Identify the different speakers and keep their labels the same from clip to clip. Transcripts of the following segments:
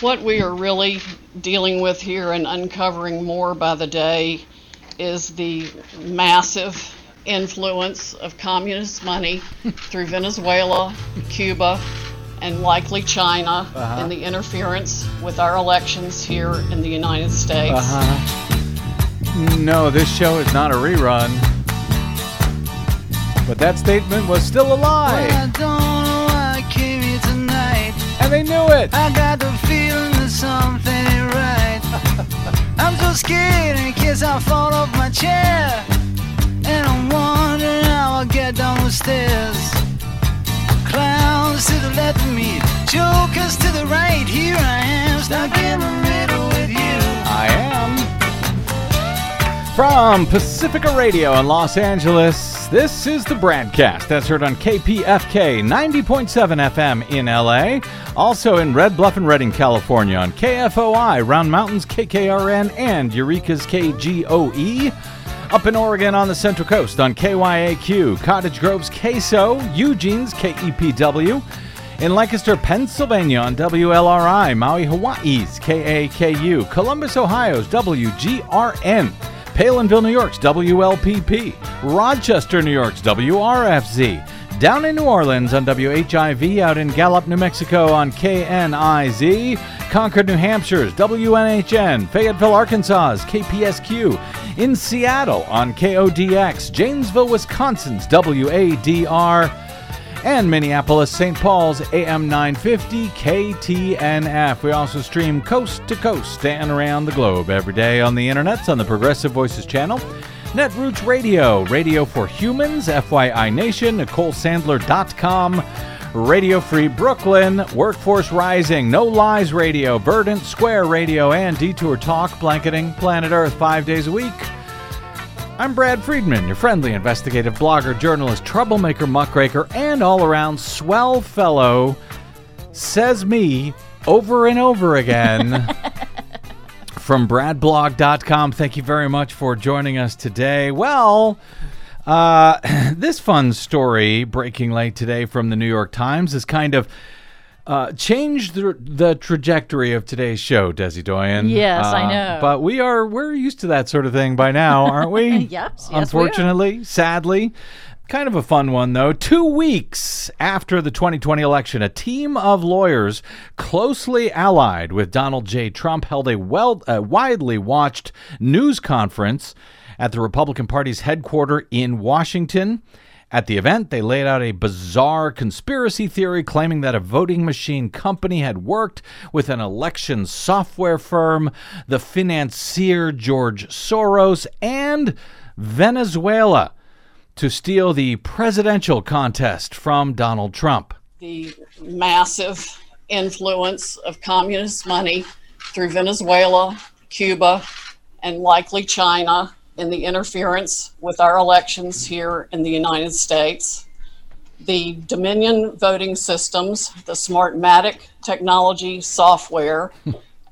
Speaker 1: What we are really dealing with here and uncovering more by the day is the massive influence of communist money through Venezuela, Cuba, and likely China
Speaker 2: Uh-huh.
Speaker 1: in the interference with our elections here in the United States.
Speaker 2: Uh-huh. No, this show is not a rerun. But that statement was still a lie, and they knew it.
Speaker 3: I got the feeling that something ain't right. I'm so scared in case I fall off my chair. And I'm wondering how I'll get down the stairs. Clowns to the left of me, jokers to the right. Here I am, stuck in the middle with you.
Speaker 2: I am. From Pacifica Radio in Los Angeles, this is the broadcast that's heard on KPFK 90.7 FM in LA, also in Red Bluff and Redding, California on KFOI, Round Mountains KKRN, and Eureka's KGOE. Up in Oregon on the Central Coast on KYAQ, Cottage Grove's KSO, Eugene's KEPW. In Lancaster, Pennsylvania on WLRI, Maui, Hawaii's KAKU, Columbus, Ohio's WGRN, Palenville, New York's WLPP, Rochester, New York's WRFZ, down in New Orleans on WHIV, out in Gallup, New Mexico on KNIZ, Concord, New Hampshire's WNHN, Fayetteville, Arkansas's KPSQ, in Seattle on KODX, Janesville, Wisconsin's WADR, and Minneapolis, St. Paul's AM 950 KTNF. We also stream coast to coast and around the globe every day on the internets on the Progressive Voices channel. Netroots Radio, Radio for Humans, FYI Nation, NicoleSandler.com, Radio Free Brooklyn, Workforce Rising, No Lies Radio, Verdant Square Radio, and Detour Talk, blanketing planet Earth five days a week. I'm Brad Friedman, your friendly investigative blogger, journalist, troublemaker, muckraker, and all around swell fellow. Says me over and over again. From bradblog.com. Thank you very much for joining us today. Well, uh, this fun story breaking late today from the New York Times is kind of uh, changed the, the trajectory of today's show, Desi Doyen.
Speaker 4: Yes, I
Speaker 2: Uh,
Speaker 4: know.
Speaker 2: But we are we're used to that sort of thing by now, aren't we?
Speaker 4: Yes, yes.
Speaker 2: Unfortunately, sadly. Kind of a fun one, though. Two weeks after the 2020 election, a team of lawyers closely allied with Donald J. Trump held a well, uh, widely watched news conference at the Republican Party's headquarters in Washington. At the event, they laid out a bizarre conspiracy theory claiming that a voting machine company had worked with an election software firm, the financier George Soros, and Venezuela to steal the presidential contest from Donald Trump.
Speaker 1: the massive influence of communist money through Venezuela, Cuba, and likely China in the interference with our elections here in the United States. The Dominion voting systems, the Smartmatic technology software,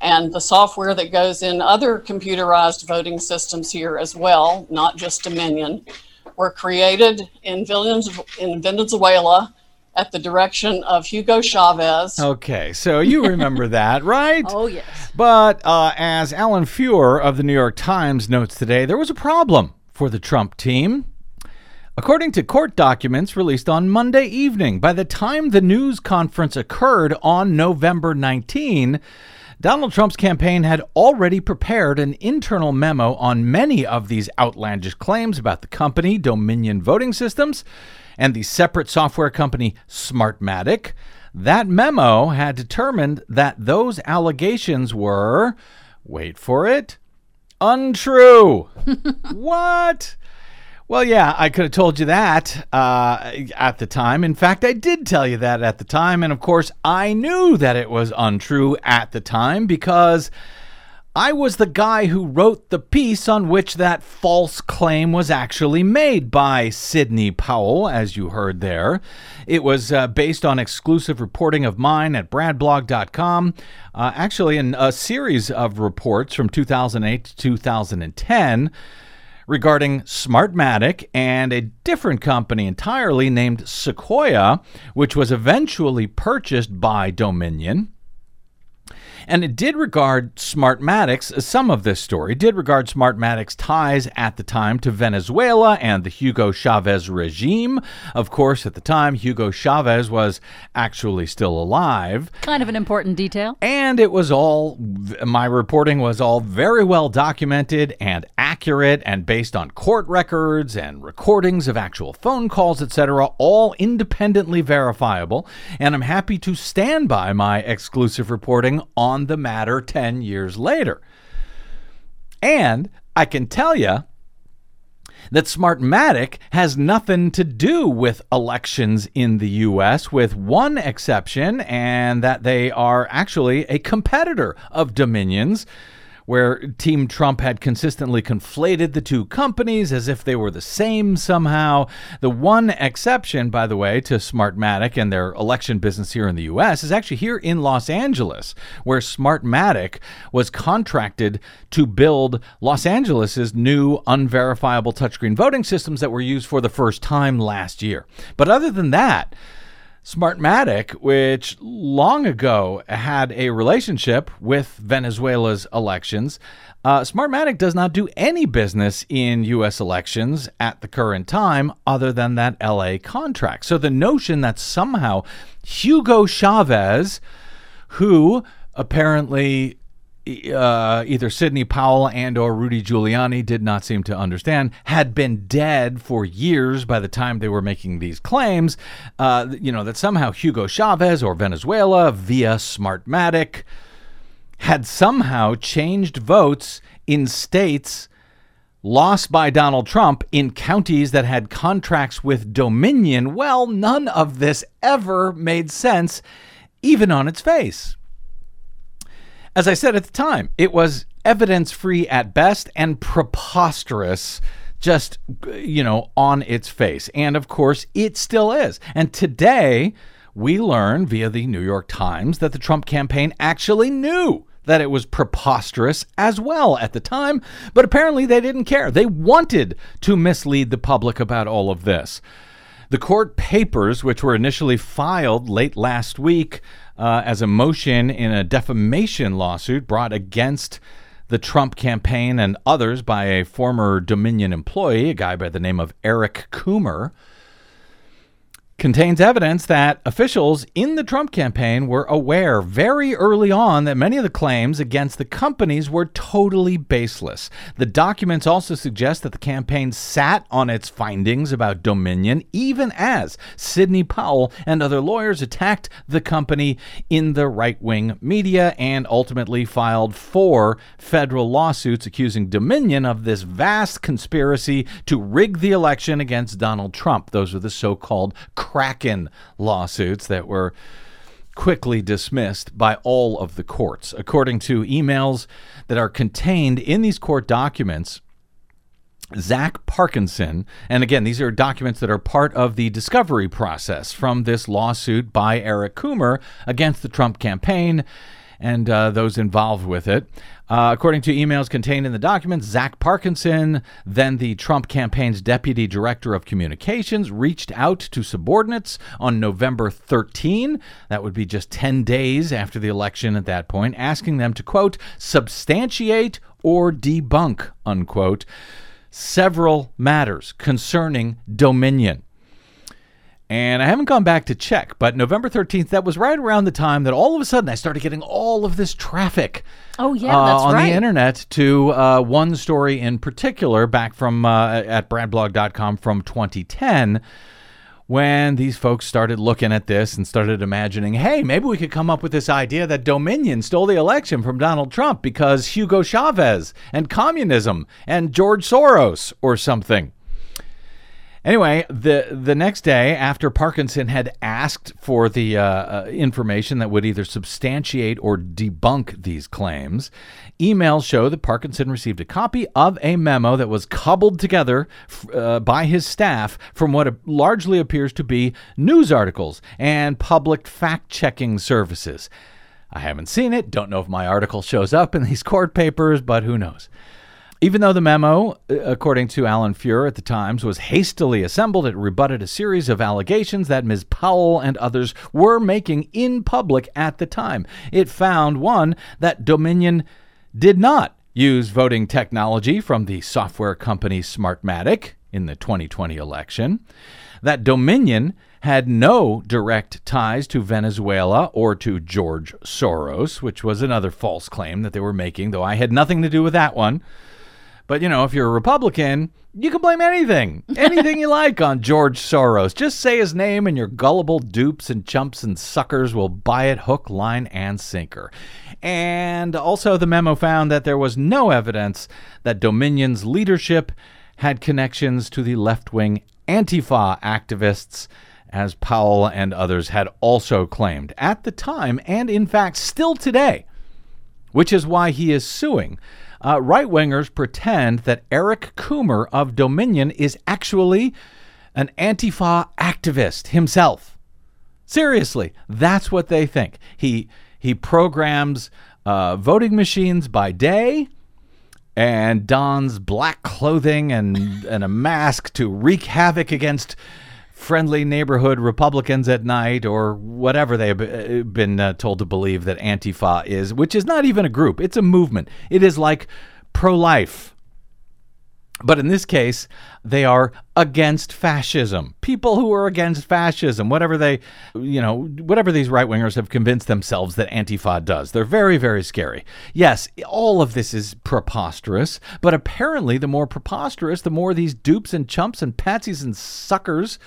Speaker 1: and the software that goes in other computerized voting systems here as well, not just Dominion, were created in in Venezuela at the direction of Hugo Chavez.
Speaker 2: Okay, so you remember that, right?
Speaker 4: Oh, yes.
Speaker 2: But uh, as Alan Feuer of the New York Times notes today, there was a problem for the Trump team. According to court documents released on Monday evening, by the time the news conference occurred on November 19, Donald Trump's campaign had already prepared an internal memo on many of these outlandish claims about the company, Dominion Voting Systems, and the separate software company Smartmatic. That memo had determined that those allegations were, wait for it, untrue. what? Well, yeah, I could have told you that uh, at the time. In fact, I did tell you that at the time. And of course, I knew that it was untrue at the time because I was the guy who wrote the piece on which that false claim was actually made by Sidney Powell, as you heard there. It was uh, based on exclusive reporting of mine at bradblog.com, uh, actually, in a series of reports from 2008 to 2010 regarding Smartmatic and a different company entirely named Sequoia, which was eventually purchased by Dominion. And it did regard Smartmatic's, uh, some of this story did regard Smartmatic's ties at the time to Venezuela and the Hugo Chavez regime. Of course, at the time, Hugo Chavez was actually still alive.
Speaker 4: Kind of an important detail.
Speaker 2: And it was all, my reporting was all very well documented and accurate and based on court records and recordings of actual phone calls, etc., all independently verifiable. And I'm happy to stand by my exclusive reporting on the matter 10 years later. And I can tell you that Smartmatic has nothing to do with elections in the US, with one exception, and that they are actually a competitor of Dominion's where Team Trump had consistently conflated the two companies as if they were the same somehow. The one exception, by the way, to Smartmatic and their election business here in the U.S. is actually here in Los Angeles, where Smartmatic was contracted to build Los Angeles's new unverifiable touchscreen voting systems that were used for the first time last year. But other than that, Smartmatic, which long ago had a relationship with Venezuela's elections, uh, Smartmatic does not do any business in U.S. elections at the current time other than that LA contract. So the notion that somehow Hugo Chavez, who apparently uh, either Sidney Powell and or Rudy Giuliani did not seem to understand had been dead for years by the time they were making these claims. Uh, you know that somehow Hugo Chavez or Venezuela via Smartmatic had somehow changed votes in states lost by Donald Trump in counties that had contracts with Dominion. Well, none of this ever made sense, even on its face. As I said at the time, it was evidence free at best and preposterous just, you know, on its face. And of course, it still is. And today, we learn via the New York Times that the Trump campaign actually knew that it was preposterous as well at the time, but apparently they didn't care. They wanted to mislead the public about all of this. The court papers, which were initially filed late last week, uh, as a motion in a defamation lawsuit brought against the Trump campaign and others by a former Dominion employee, a guy by the name of Eric Coomer contains evidence that officials in the Trump campaign were aware very early on that many of the claims against the companies were totally baseless. The documents also suggest that the campaign sat on its findings about Dominion even as Sidney Powell and other lawyers attacked the company in the right wing media and ultimately filed four federal lawsuits accusing Dominion of this vast conspiracy to rig the election against Donald Trump. Those are the so called Kraken lawsuits that were quickly dismissed by all of the courts. According to emails that are contained in these court documents, Zach Parkinson, and again, these are documents that are part of the discovery process from this lawsuit by Eric Coomer against the Trump campaign and uh, those involved with it. Uh, according to emails contained in the documents, Zach Parkinson, then the Trump campaign's deputy director of communications, reached out to subordinates on November 13. That would be just 10 days after the election at that point, asking them to, quote, substantiate or debunk, unquote, several matters concerning Dominion. And I haven't gone back to check, but November 13th, that was right around the time that all of a sudden I started getting all of this traffic.
Speaker 4: Oh, yeah,
Speaker 2: uh,
Speaker 4: that's
Speaker 2: on
Speaker 4: right.
Speaker 2: the internet to uh, one story in particular back from uh, at bradblog.com from 2010 when these folks started looking at this and started imagining, hey, maybe we could come up with this idea that Dominion stole the election from Donald Trump because Hugo Chavez and communism and George Soros or something. Anyway, the the next day, after Parkinson had asked for the uh, uh, information that would either substantiate or debunk these claims, emails show that Parkinson received a copy of a memo that was cobbled together uh, by his staff from what largely appears to be news articles and public fact checking services. I haven't seen it. Don't know if my article shows up in these court papers, but who knows. Even though the memo, uh, according to Alan Feuer at the Times, was hastily assembled, it rebutted a series of allegations that Ms. Powell and others were making in public at the time. It found, one, that Dominion did not use voting technology from the software company Smartmatic in the 2020 election, that Dominion had no direct ties to Venezuela or to George Soros, which was another false claim that they were making, though I had nothing to do with that one. But you know, if you're a Republican, you can blame anything, anything you like on George Soros. Just say his name, and your gullible dupes and chumps and suckers will buy it hook, line, and sinker. And also, the memo found that there was no evidence that Dominion's leadership had connections to the left wing Antifa activists, as Powell and others had also claimed at the time, and in fact, still today, which is why he is suing uh, right wingers pretend that Eric Coomer of Dominion is actually an Antifa activist himself. Seriously, that's what they think. He he programs uh, voting machines by day and dons black clothing and, and a mask to wreak havoc against friendly neighborhood Republicans at night or whatever they have uh, been uh, told to believe that Antifa is, which is not even a group, it's a movement. It is like pro life. But in this case, they are against fascism. People who are against fascism, whatever they, you know, whatever these right wingers have convinced themselves that Antifa does. They're very, very scary. Yes, all of this is preposterous, but apparently the more preposterous, the more these dupes and chumps and patsies and suckers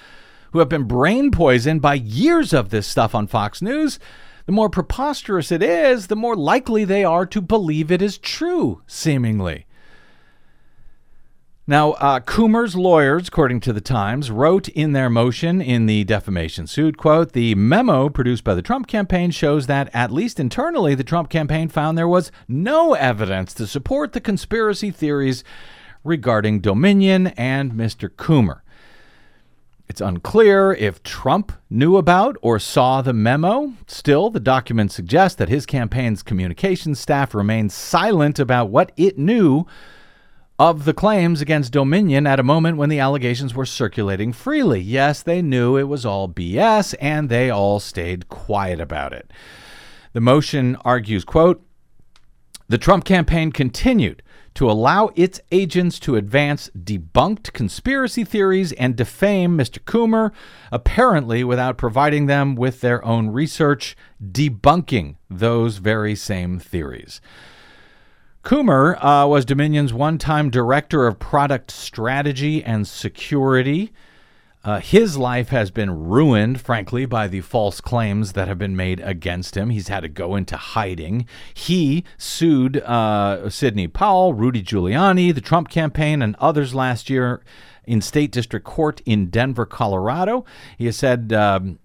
Speaker 2: who have been brain poisoned by years of this stuff on Fox News, the more preposterous it is, the more likely they are to believe it is true, seemingly. Now, uh, Coomer's lawyers, according to the Times, wrote in their motion in the defamation suit, quote, the memo produced by the Trump campaign shows that, at least internally, the Trump campaign found there was no evidence to support the conspiracy theories regarding Dominion and Mr. Coomer. It's unclear if Trump knew about or saw the memo. Still, the document suggests that his campaign's communications staff remained silent about what it knew of the claims against Dominion at a moment when the allegations were circulating freely. Yes, they knew it was all BS and they all stayed quiet about it. The motion argues, quote, the Trump campaign continued to allow its agents to advance debunked conspiracy theories and defame Mr. Coomer, apparently without providing them with their own research debunking those very same theories. Coomer uh, was Dominion's one time director of product strategy and security. Uh, his life has been ruined, frankly, by the false claims that have been made against him. He's had to go into hiding. He sued uh, Sidney Powell, Rudy Giuliani, the Trump campaign, and others last year in state district court in Denver, Colorado. He has said um,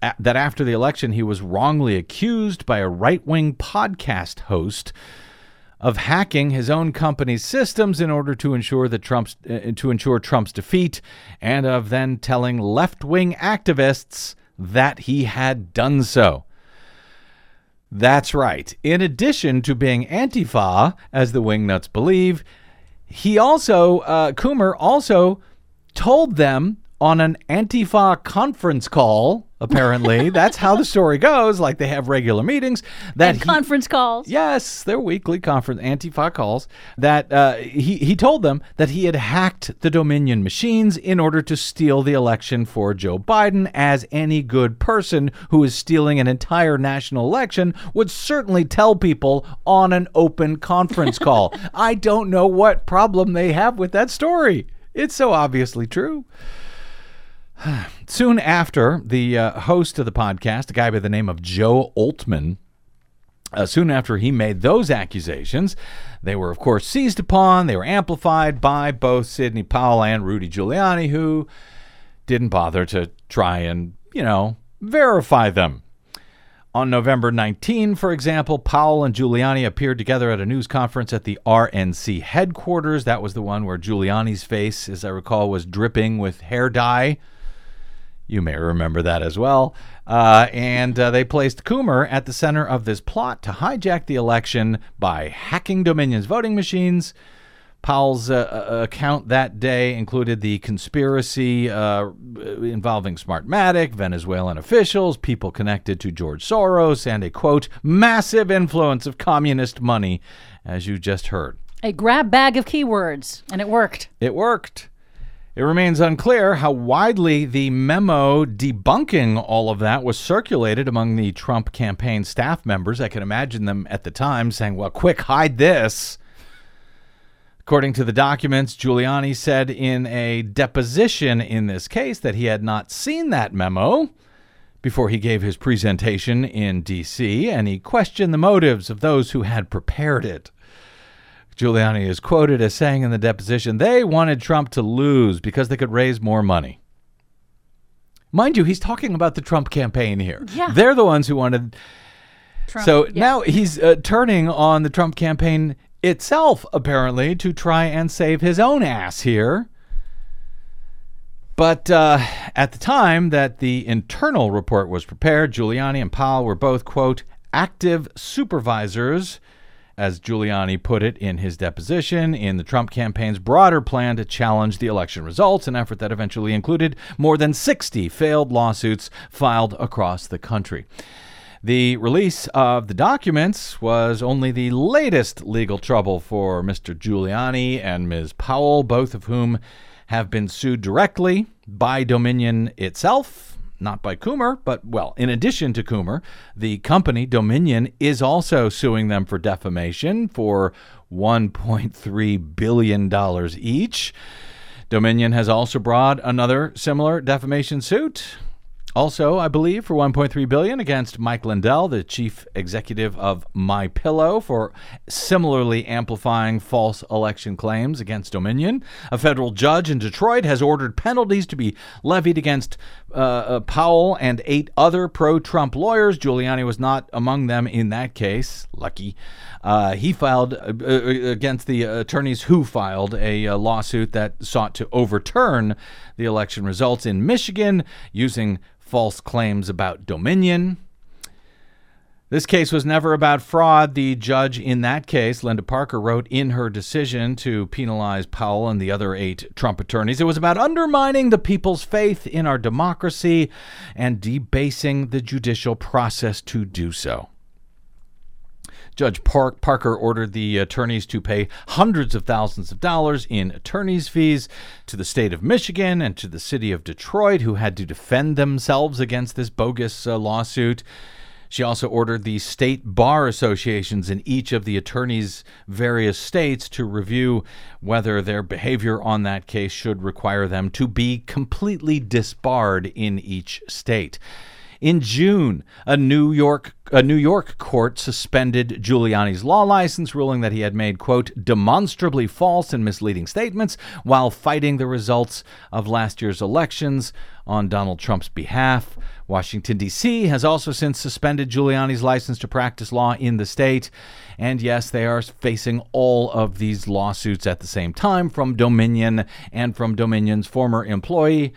Speaker 2: that after the election, he was wrongly accused by a right wing podcast host of hacking his own company's systems in order to ensure that Trump's uh, to ensure Trump's defeat, and of then telling left-wing activists that he had done so. That's right. In addition to being Antifa, as the Wingnuts believe, he also uh, Coomer also told them on an Antifa conference call apparently. That's how the story goes. Like they have regular meetings. That he-
Speaker 4: conference calls.
Speaker 2: Yes, their weekly conference, Antifa calls. That uh, he he told them that he had hacked the Dominion machines in order to steal the election for Joe Biden, as any good person who is stealing an entire national election would certainly tell people on an open conference call. I don't know what problem they have with that story. It's so obviously true. Soon after, the uh, host of the podcast, a guy by the name of Joe Oltmann, uh, soon after he made those accusations, they were, of course, seized upon. They were amplified by both Sidney Powell and Rudy Giuliani, who didn't bother to try and, you know, verify them. On November 19, for example, Powell and Giuliani appeared together at a news conference at the RNC headquarters. That was the one where Giuliani's face, as I recall, was dripping with hair dye. You may remember that as well. Uh, and uh, they placed Coomer at the center of this plot to hijack the election by hacking Dominion's voting machines, Powell's uh, account that day included the conspiracy uh, involving Smartmatic, Venezuelan officials, people connected to George Soros, and a quote, massive influence of communist money, as you just heard.
Speaker 4: A grab bag of keywords, and it worked.
Speaker 2: It worked. It remains unclear how widely the memo debunking all of that was circulated among the Trump campaign staff members. I can imagine them at the time saying, well, quick, hide this. According to the documents, Giuliani said in a deposition in this case that he had not seen that memo before he gave his presentation in D.C., and he questioned the motives of those who had prepared it. Giuliani is quoted as saying in the deposition, they wanted Trump to lose because they could raise more money. Mind you, he's talking about the Trump campaign here.
Speaker 4: Yeah.
Speaker 2: They're the ones who wanted.
Speaker 4: Trump,
Speaker 2: so
Speaker 4: yeah.
Speaker 2: now he's uh, turning on the Trump campaign itself, apparently, to try and save his own ass here. But uh, at the time that the internal report was prepared, Giuliani and Powell were both, quote, active supervisors, as Giuliani put it in his deposition, in the Trump campaign's broader plan to challenge the election results, an effort that eventually included more than 60 failed lawsuits filed across the country. The release of the documents was only the latest legal trouble for Mr. Giuliani and Ms. Powell, both of whom have been sued directly by Dominion itself, not by Coomer, but, well, in addition to Coomer, the company Dominion is also suing them for defamation for $1.3 billion each. Dominion has also brought another similar defamation suit also, I believe for 1.3 billion against Mike Lindell, the chief executive of My Pillow, for similarly amplifying false election claims against Dominion. A federal judge in Detroit has ordered penalties to be levied against uh, uh, Powell and eight other pro-Trump lawyers. Giuliani was not among them in that case. Lucky. Uh, he filed uh, uh, against the attorneys who filed a, a lawsuit that sought to overturn the election results in Michigan using false claims about Dominion. This case was never about fraud. The judge in that case, Linda Parker, wrote in her decision to penalize Powell and the other eight Trump attorneys. It was about undermining the people's faith in our democracy and debasing the judicial process to do so. Judge Park Parker ordered the attorneys to pay hundreds of thousands of dollars in attorney's fees to the state of Michigan and to the city of Detroit, who had to defend themselves against this bogus uh, lawsuit. She also ordered the state bar associations in each of the attorneys' various states to review whether their behavior on that case should require them to be completely disbarred in each state. In June, a New York a New York court suspended Giuliani's law license, ruling that he had made quote demonstrably false and misleading statements while fighting the results of last year's elections on Donald Trump's behalf. Washington D.C. has also since suspended Giuliani's license to practice law in the state. And yes, they are facing all of these lawsuits at the same time from Dominion and from Dominion's former employee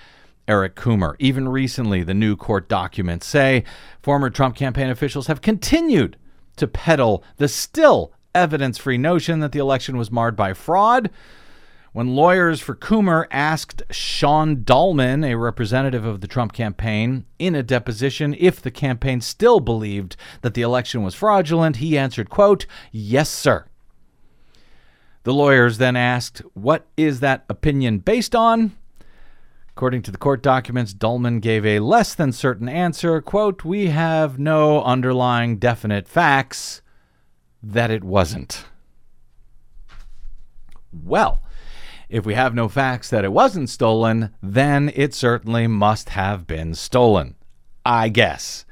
Speaker 2: Eric Coomer. Even recently, the new court documents say former Trump campaign officials have continued to peddle the still evidence free notion that the election was marred by fraud. When lawyers for Coomer asked Sean Dollman, a representative of the Trump campaign, in a deposition if the campaign still believed that the election was fraudulent, he answered, quote, "Yes, sir." The lawyers then asked, "What is that opinion based on?" According to the court documents, Dollman gave a less than certain answer. Quote, We have no underlying definite facts that it wasn't. Well, if we have no facts that it wasn't stolen, then it certainly must have been stolen. I guess.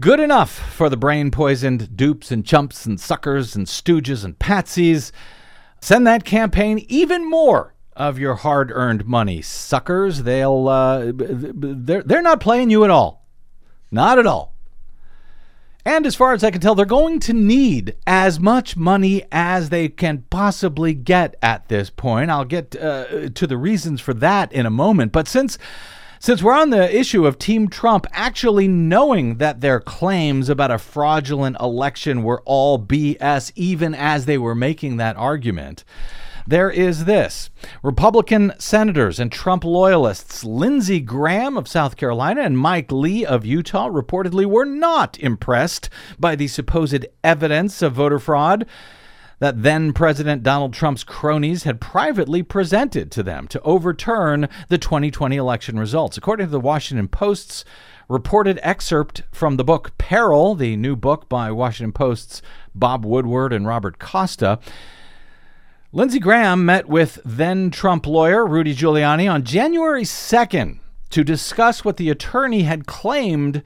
Speaker 2: Good enough for the brain poisoned dupes and chumps and suckers and stooges and patsies. Send that campaign even more of your hard-earned money, suckers. They'll uh, they're they're not playing you at all, not at all. And as far as I can tell, they're going to need as much money as they can possibly get at this point. I'll get uh, to the reasons for that in a moment. But since Since we're on the issue of Team Trump actually knowing that their claims about a fraudulent election were all BS, even as they were making that argument, there is this Republican senators and Trump loyalists Lindsey Graham of South Carolina and Mike Lee of Utah reportedly were not impressed by the supposed evidence of voter fraud that then President Donald Trump's cronies had privately presented to them to overturn the 2020 election results. According to the Washington Post's reported excerpt from the book Peril, the new book by Washington Post's Bob Woodward and Robert Costa, Lindsey Graham met with then Trump lawyer Rudy Giuliani on January 2nd to discuss what the attorney had claimed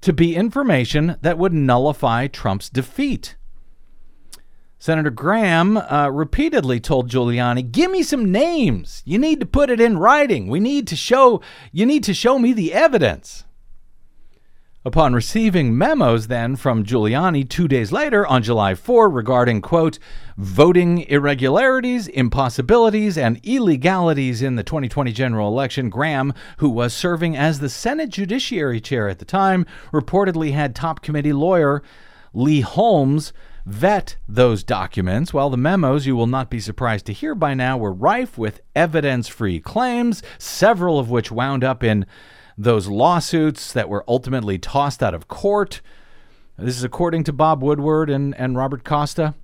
Speaker 2: to be information that would nullify Trump's defeat. Senator Graham uh, repeatedly told Giuliani, "Give me some names. You need to put it in writing. We need to show you need to show me the evidence." Upon receiving memos then from Giuliani 2 days later on July 4 regarding quote voting irregularities, impossibilities and illegalities in the 2020 general election, Graham, who was serving as the Senate Judiciary Chair at the time, reportedly had top committee lawyer Lee Holmes vet those documents, while the memos, you will not be surprised to hear by now, were rife with evidence free claims, several of which wound up in those lawsuits that were ultimately tossed out of court. This is according to Bob Woodward and, and Robert Costa.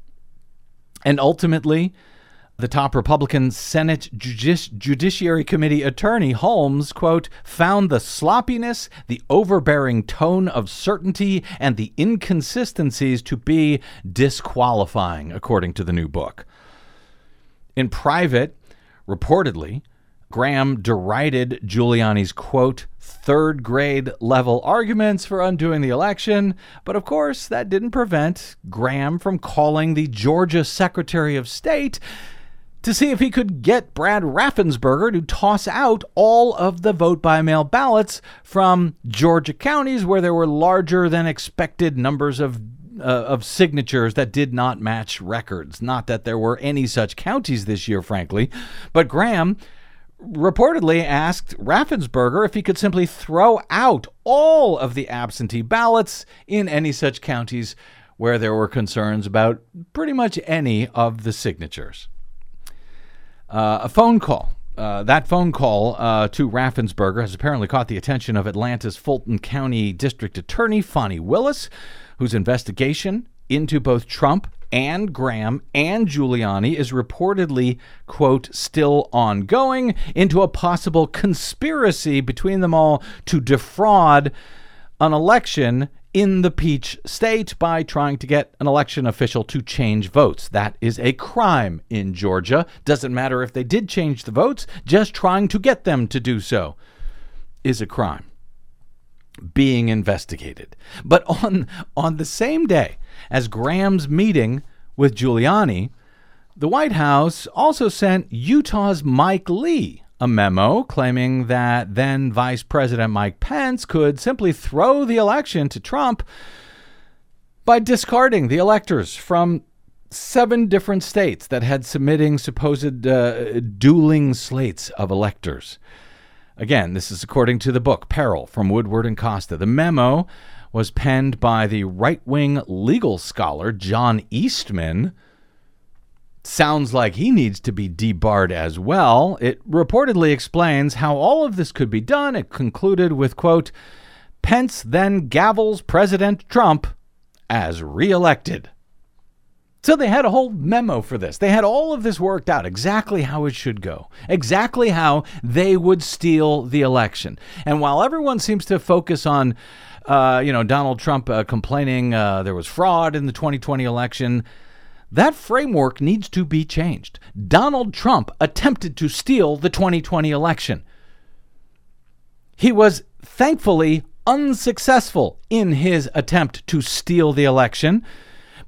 Speaker 2: And ultimately, the top Republican Senate Judici- Judiciary Committee attorney Holmes, quote, found the sloppiness, the overbearing tone of certainty, and the inconsistencies to be disqualifying, according to the new book. In private, reportedly, Graham derided Giuliani's, quote, third grade level arguments for undoing the election, but of course, that didn't prevent Graham from calling the Georgia Secretary of State to see if he could get Brad Raffensperger to toss out all of the vote by mail ballots from Georgia counties where there were larger than expected numbers of uh, of signatures that did not match records. Not that there were any such counties this year, frankly, but Graham reportedly asked Raffensperger if he could simply throw out all of the absentee ballots in any such counties where there were concerns about pretty much any of the signatures. Uh, a phone call. Uh, that phone call uh, to Raffensperger has apparently caught the attention of Atlanta's Fulton County District Attorney Fani Willis, whose investigation into both Trump and Graham and Giuliani is reportedly, quote, still ongoing into a possible conspiracy between them all to defraud an election in the Peach State by trying to get an election official to change votes. That is a crime in Georgia. Doesn't matter if they did change the votes, just trying to get them to do so is a crime being investigated. But on on the same day as Graham's meeting with Giuliani, the White House also sent Utah's Mike Lee a memo claiming that then Vice President Mike Pence could simply throw the election to Trump by discarding the electors from seven different states that had submitting supposed uh, dueling slates of electors. Again, this is according to the book Peril from Woodward and Costa. The memo was penned by the right wing legal scholar John Eastman sounds like he needs to be debarred as well. It reportedly explains how all of this could be done. It concluded with, quote, Pence then gavels President Trump as reelected. So they had a whole memo for this. They had all of this worked out exactly how it should go, exactly how they would steal the election. And while everyone seems to focus on, uh, you know, Donald Trump uh, complaining uh, there was fraud in the 2020 election, that framework needs to be changed. Donald Trump attempted to steal the 2020 election. He was thankfully unsuccessful in his attempt to steal the election.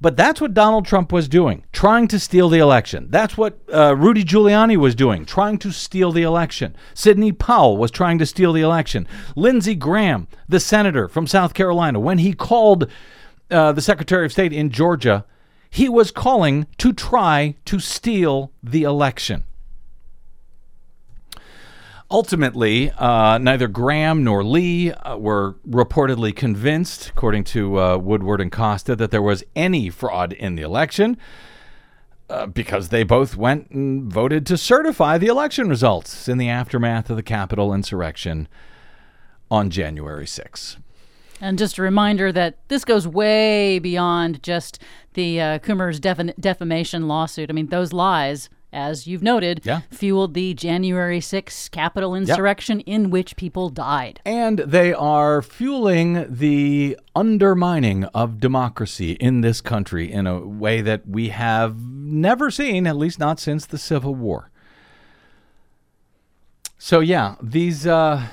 Speaker 2: But that's what Donald Trump was doing, trying to steal the election. That's what uh, Rudy Giuliani was doing, trying to steal the election. Sidney Powell was trying to steal the election. Lindsey Graham, the senator from South Carolina, when he called uh, the Secretary of State in Georgia, he was calling to try to steal the election. Ultimately, uh, neither Graham nor Lee uh, were reportedly convinced, according to uh, Woodward and Costa, that there was any fraud in the election uh, because they both went and voted to certify the election results in the aftermath of the Capitol insurrection on January 6.
Speaker 4: And just a reminder that this goes way beyond just the uh, Coomer's defi- defamation lawsuit. I mean, those lies, as you've noted,
Speaker 2: Yeah.
Speaker 4: fueled the January 6th Capitol insurrection in which people died.
Speaker 2: And they are fueling the undermining of democracy in this country in a way that we have never seen, at least not since the Civil War. So, yeah, these, uh,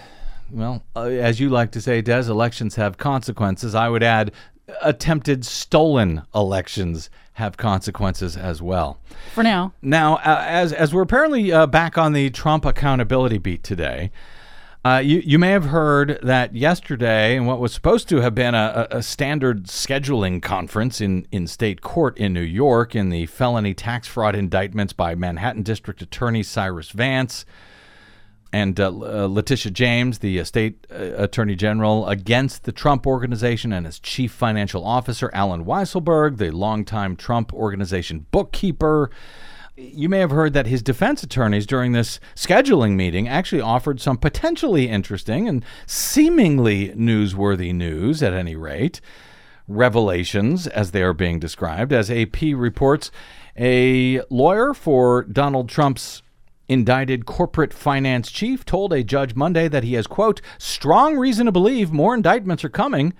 Speaker 2: well, uh, as you like to say, Des, elections have consequences. I would add attempted stolen elections have consequences as well.
Speaker 4: For now,
Speaker 2: Now, uh, as as we're apparently uh, back on the Trump accountability beat today, uh, you you may have heard that yesterday, in what was supposed to have been a, a a standard scheduling conference in in state court in New York, in the felony tax fraud indictments by Manhattan District Attorney Cyrus Vance and uh, uh, Letitia James, the uh, state uh, attorney general, against the Trump organization and his chief financial officer, Alan Weisselberg, the longtime Trump organization bookkeeper. You may have heard that his defense attorneys during this scheduling meeting actually offered some potentially interesting and seemingly newsworthy news, at any rate revelations, as they are being described. As AP reports, a lawyer for Donald Trump's indicted corporate finance chief told a judge Monday that he has, quote, strong reason to believe more indictments are coming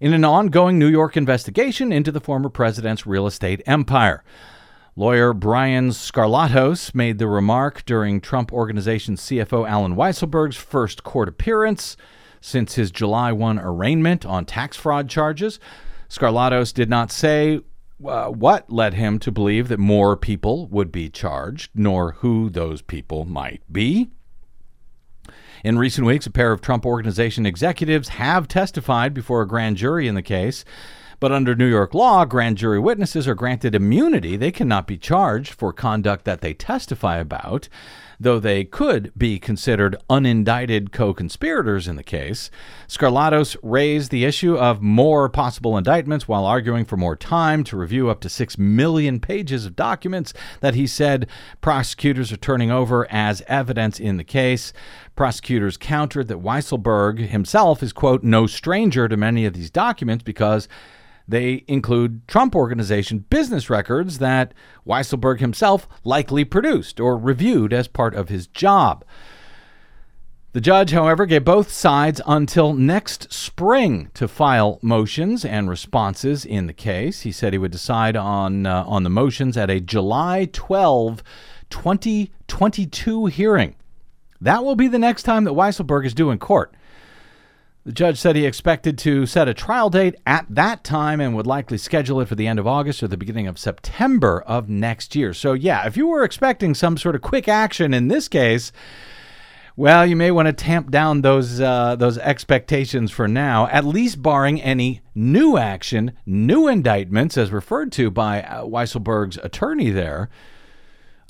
Speaker 2: in an ongoing New York investigation into the former president's real estate empire. Lawyer Bryan Skarlatos made the remark during Trump Organization CFO Alan Weisselberg's first court appearance since his July 1 arraignment on tax fraud charges. Skarlatos did not say uh, what led him to believe that more people would be charged, nor who those people might be. In recent weeks, a pair of Trump Organization executives have testified before a grand jury in the case. But under New York law, grand jury witnesses are granted immunity. They cannot be charged for conduct that they testify about, though they could be considered unindicted co conspirators in the case. Skarlatos raised the issue of more possible indictments while arguing for more time to review up to six million pages of documents that he said prosecutors are turning over as evidence in the case. Prosecutors countered that Weisselberg himself is, quote, no stranger to many of these documents because they include Trump Organization business records that Weisselberg himself likely produced or reviewed as part of his job. The judge, however, gave both sides until next spring to file motions and responses in the case. He said he would decide on uh, on the motions at a July 12, 2022 hearing. That will be the next time that Weisselberg is due in court. The judge said he expected to set a trial date at that time and would likely schedule it for the end of August or the beginning of September of next year. So, yeah, if you were expecting some sort of quick action in this case, well, you may want to tamp down those uh, those expectations for now, at least barring any new action, new indictments, as referred to by uh, Weisselberg's attorney there.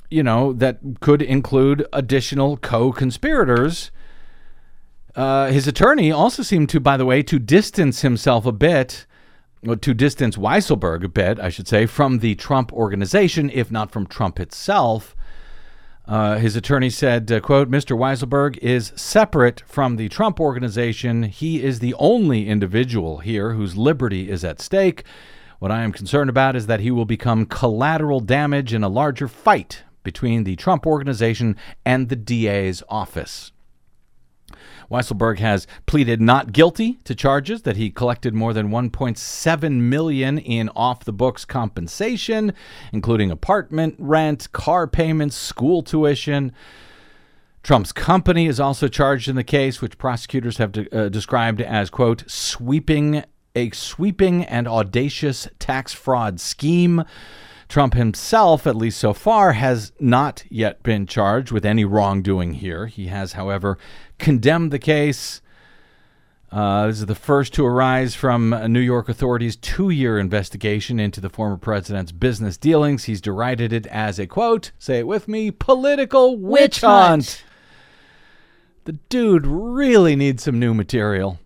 Speaker 2: You know that could include additional co-conspirators. Uh, his attorney also seemed to, by the way, to distance himself a bit, to distance Weisselberg a bit, I should say, from the Trump organization, if not from Trump itself. Uh, his attorney said, uh, quote, Mr. Weisselberg is separate from the Trump organization. He is the only individual here whose liberty is at stake. What I am concerned about is that he will become collateral damage in a larger fight between the Trump organization and the DA's office. Weisselberg has pleaded not guilty to charges that he collected more than 1.7 million in off-the-books compensation, including apartment rent, car payments, school tuition. Trump's company is also charged in the case, which prosecutors have de- uh, described as quote sweeping a sweeping and audacious tax fraud scheme. Trump himself, at least so far, has not yet been charged with any wrongdoing here. He has, however, condemned the case. Uh, this is the first to arise from New York authorities' two year investigation into the former president's business dealings. He's derided it as a quote, say it with me, political witch,
Speaker 4: Witch
Speaker 2: hunt.
Speaker 4: hunt.
Speaker 2: The dude really needs some new material.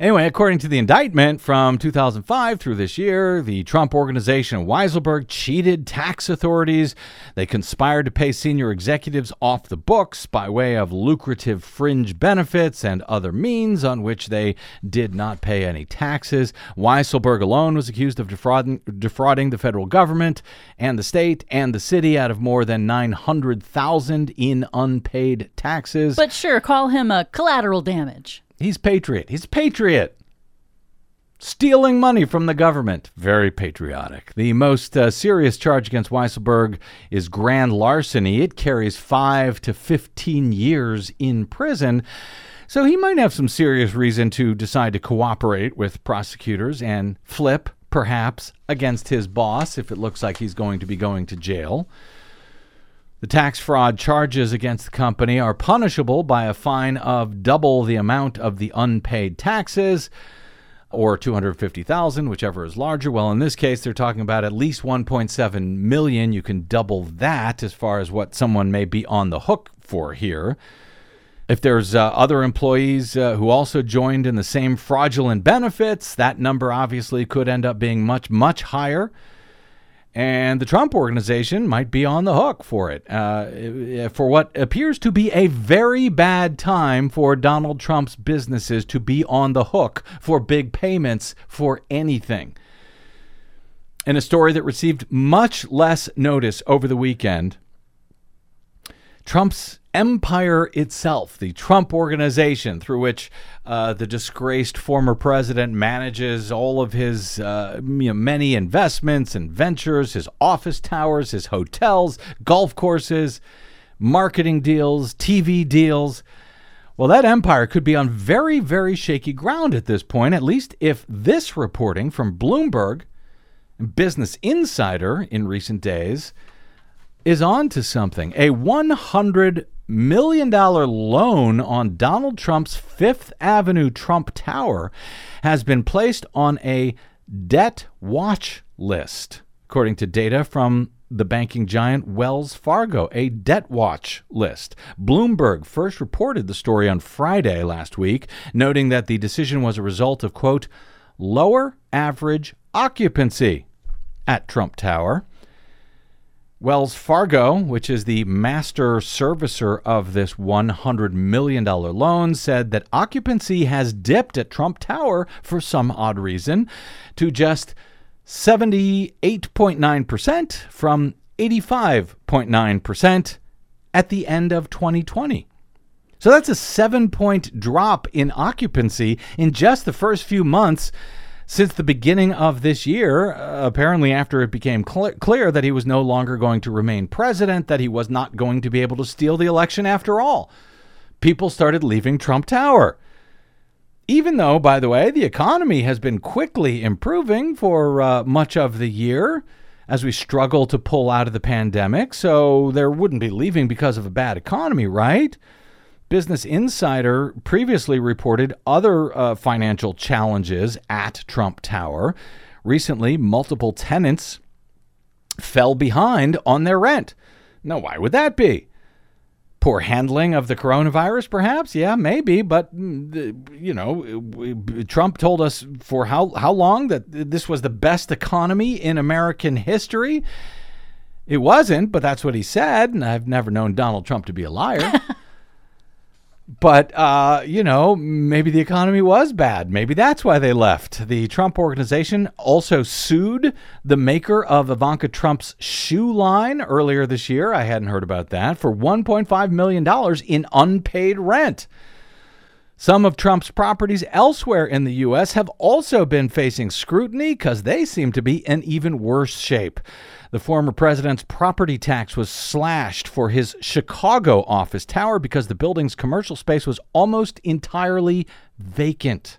Speaker 2: Anyway, according to the indictment from 2005 through this year, the Trump organization and Weisselberg cheated tax authorities. They conspired to pay senior executives off the books by way of lucrative fringe benefits and other means on which they did not pay any taxes. Weisselberg alone was accused of defrauding, defrauding the federal government and the state and the city out of more than 900,000 in unpaid taxes.
Speaker 4: But sure, call him a collateral damage.
Speaker 2: He's patriot. He's patriot. Stealing money from the government. Very patriotic. The most uh, serious charge against Weisselberg is grand larceny. It carries 5 to 15 years in prison. So he might have some serious reason to decide to cooperate with prosecutors and flip, perhaps, against his boss if it looks like he's going to be going to jail. The tax fraud charges against the company are punishable by a fine of double the amount of the unpaid taxes or 250,000 whichever is larger. Well, in this case they're talking about at least 1.7 million. You can double that as far as what someone may be on the hook for here. If there's uh, other employees uh, who also joined in the same fraudulent benefits, that number obviously could end up being much much higher and the Trump organization might be on the hook for it, uh, for what appears to be a very bad time for Donald Trump's businesses to be on the hook for big payments for anything. In a story that received much less notice over the weekend, Trump's empire itself, the Trump organization, through which uh, the disgraced former president manages all of his uh, many investments and ventures, his office towers, his hotels, golf courses, marketing deals, TV deals. Well, that empire could be on very, very shaky ground at this point, at least if this reporting from Bloomberg, Business Insider in recent days, is on to something. A 100 million dollar loan on Donald Trump's Fifth Avenue Trump Tower has been placed on a debt watch list, according to data from the banking giant Wells Fargo, a debt watch list. Bloomberg first reported the story on Friday last week, noting that the decision was a result of, quote, lower average occupancy at Trump Tower. Wells Fargo, which is the master servicer of this $100 million loan, said that occupancy has dipped at Trump Tower for some odd reason to just 78.9% from 85.9% at the end of 2020. So that's a seven point drop in occupancy in just the first few months since the beginning of this year, uh, apparently after it became cl- clear that he was no longer going to remain president, that he was not going to be able to steal the election after all. People started leaving Trump Tower. Even though, by the way, the economy has been quickly improving for uh, much of the year as we struggle to pull out of the pandemic, so there wouldn't be leaving because of a bad economy, right? Business Insider previously reported other uh, financial challenges at Trump Tower. Recently, multiple tenants fell behind on their rent. Now, why would that be? Poor handling of the coronavirus, perhaps? Yeah, maybe. But, mm, you know, Trump told us for how, how long that this was the best economy in American history. It wasn't, but that's what he said. And I've never known Donald Trump to be a liar. But, uh, you know, maybe the economy was bad. Maybe that's why they left. The Trump organization also sued the maker of Ivanka Trump's shoe line earlier this year. I hadn't heard about that for $1.5 million in unpaid rent. Some of Trump's properties elsewhere in the U.S. have also been facing scrutiny because they seem to be in even worse shape. The former president's property tax was slashed for his Chicago office tower because the building's commercial space was almost entirely vacant.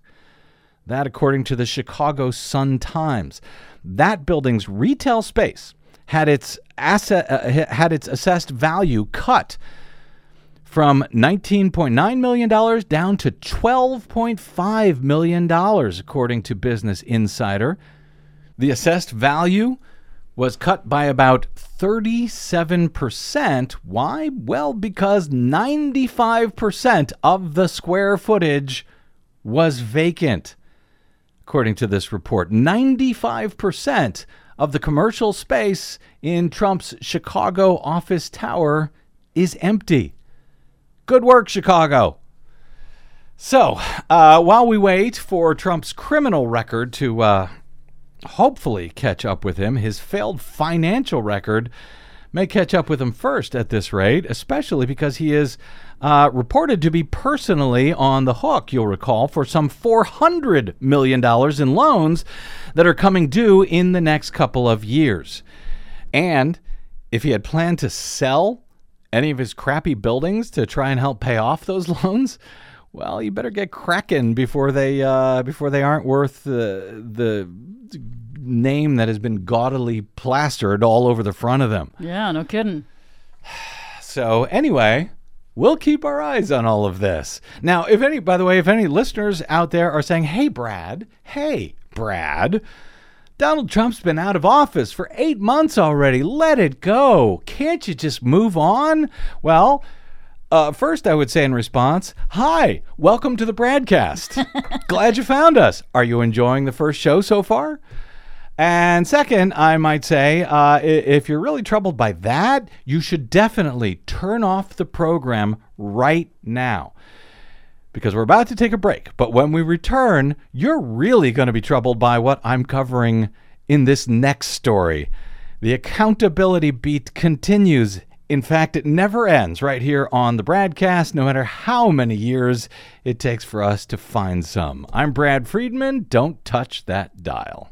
Speaker 2: That, according to the Chicago Sun Times. That building's retail space had its asset uh, had its assessed value cut from $19.9 million down to $12.5 million, according to Business Insider. The assessed value was cut by about 37%. Why? Well, because 95% of the square footage was vacant. According to this report, 95% of the commercial space in Trump's Chicago office tower is empty. Good work, Chicago. So, uh, while we wait for Trump's criminal record to uh, hopefully catch up with him, his failed financial record may catch up with him first at this rate, especially because he is uh, reported to be personally on the hook, you'll recall, for some $400 million in loans that are coming due in the next couple of years. And if he had planned to sell any of his crappy buildings to try and help pay off those loans, well, you better get cracking before they uh, before they aren't worth the the name that has been gaudily plastered all over the front of them.
Speaker 4: Yeah, no kidding.
Speaker 2: So anyway, we'll keep our eyes on all of this. Now, if any, by the way, if any listeners out there are saying, "Hey, Brad, hey, Brad." Donald Trump's been out of office for eight months already. Let it go. Can't you just move on? Well, uh, first, I would say in response, Hi, welcome to the BradCast. Glad you found us. Are you enjoying the first show so far? And second, I might say, uh, if you're really troubled by that, you should definitely turn off the program right now. Because we're about to take a break. But when we return, you're really going to be troubled by what I'm covering in this next story. The accountability beat continues in fact, it never ends right here on the BradCast, no matter how many years it takes for us to find some. I'm Brad Friedman. Don't touch that dial.